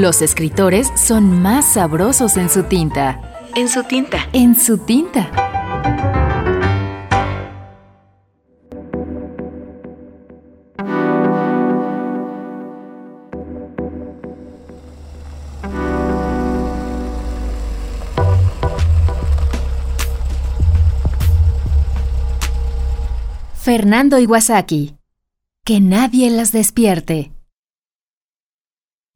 los escritores son más sabrosos en su tinta. En su tinta. En su tinta. Fernando Iwasaki. Que nadie las despierte.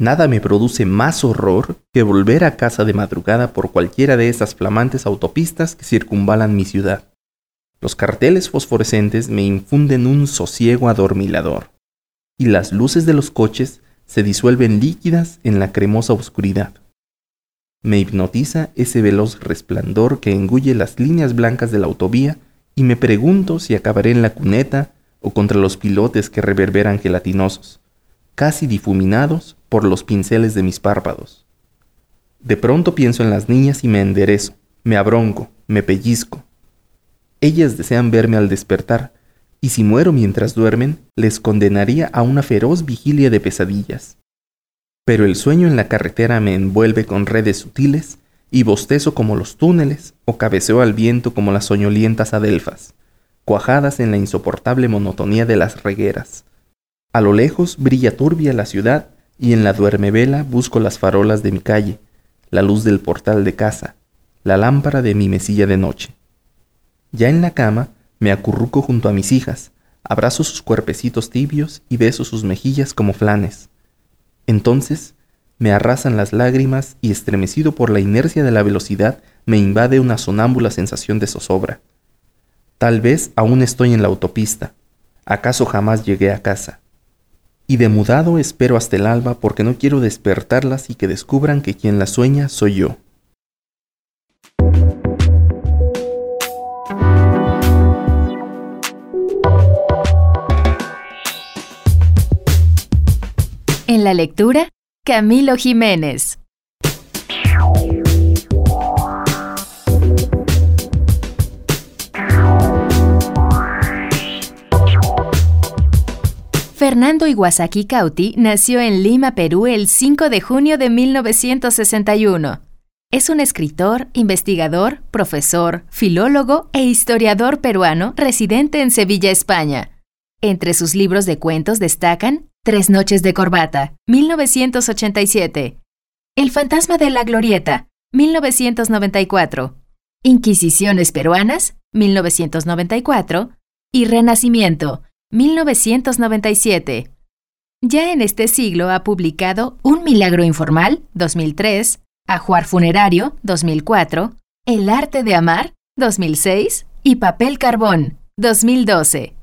Nada me produce más horror que volver a casa de madrugada por cualquiera de esas flamantes autopistas que circunvalan mi ciudad. Los carteles fosforescentes me infunden un sosiego adormilador, y las luces de los coches se disuelven líquidas en la cremosa oscuridad. Me hipnotiza ese veloz resplandor que engulle las líneas blancas de la autovía y me pregunto si acabaré en la cuneta o contra los pilotes que reverberan gelatinosos, casi difuminados por los pinceles de mis párpados. De pronto pienso en las niñas y me enderezo, me abronco, me pellizco. Ellas desean verme al despertar, y si muero mientras duermen, les condenaría a una feroz vigilia de pesadillas. Pero el sueño en la carretera me envuelve con redes sutiles y bostezo como los túneles o cabeceo al viento como las soñolientas adelfas, cuajadas en la insoportable monotonía de las regueras. A lo lejos brilla turbia la ciudad y en la duermevela busco las farolas de mi calle, la luz del portal de casa, la lámpara de mi mesilla de noche. Ya en la cama me acurruco junto a mis hijas, abrazo sus cuerpecitos tibios y beso sus mejillas como flanes. Entonces me arrasan las lágrimas y estremecido por la inercia de la velocidad me invade una sonámbula sensación de zozobra. Tal vez aún estoy en la autopista, acaso jamás llegué a casa. Y demudado espero hasta el alba porque no quiero despertarlas y que descubran que quien las sueña soy yo. En la lectura, Camilo Jiménez. Fernando Iwasaki Cauti nació en Lima, Perú, el 5 de junio de 1961. Es un escritor, investigador, profesor, filólogo e historiador peruano residente en Sevilla, España. Entre sus libros de cuentos destacan Tres noches de corbata, 1987. El fantasma de la glorieta, 1994. Inquisiciones peruanas, 1994. Y Renacimiento, 1997. Ya en este siglo ha publicado Un milagro informal, 2003, Ajuar funerario, 2004, El arte de amar, 2006 y Papel carbón, 2012.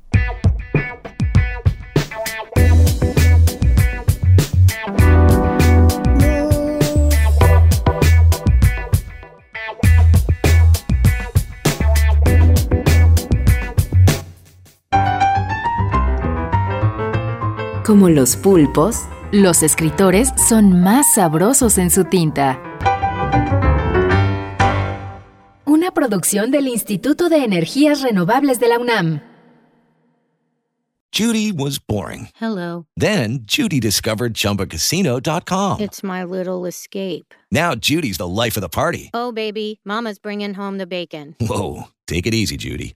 Como los pulpos, los escritores son más sabrosos en su tinta. Una producción del Instituto de Energías Renovables de la UNAM. Judy was boring. Hello. Then Judy discovered ChumbaCasino.com. It's my little escape. Now Judy's the life of the party. Oh, baby, Mama's bringing home the bacon. Whoa, take it easy, Judy.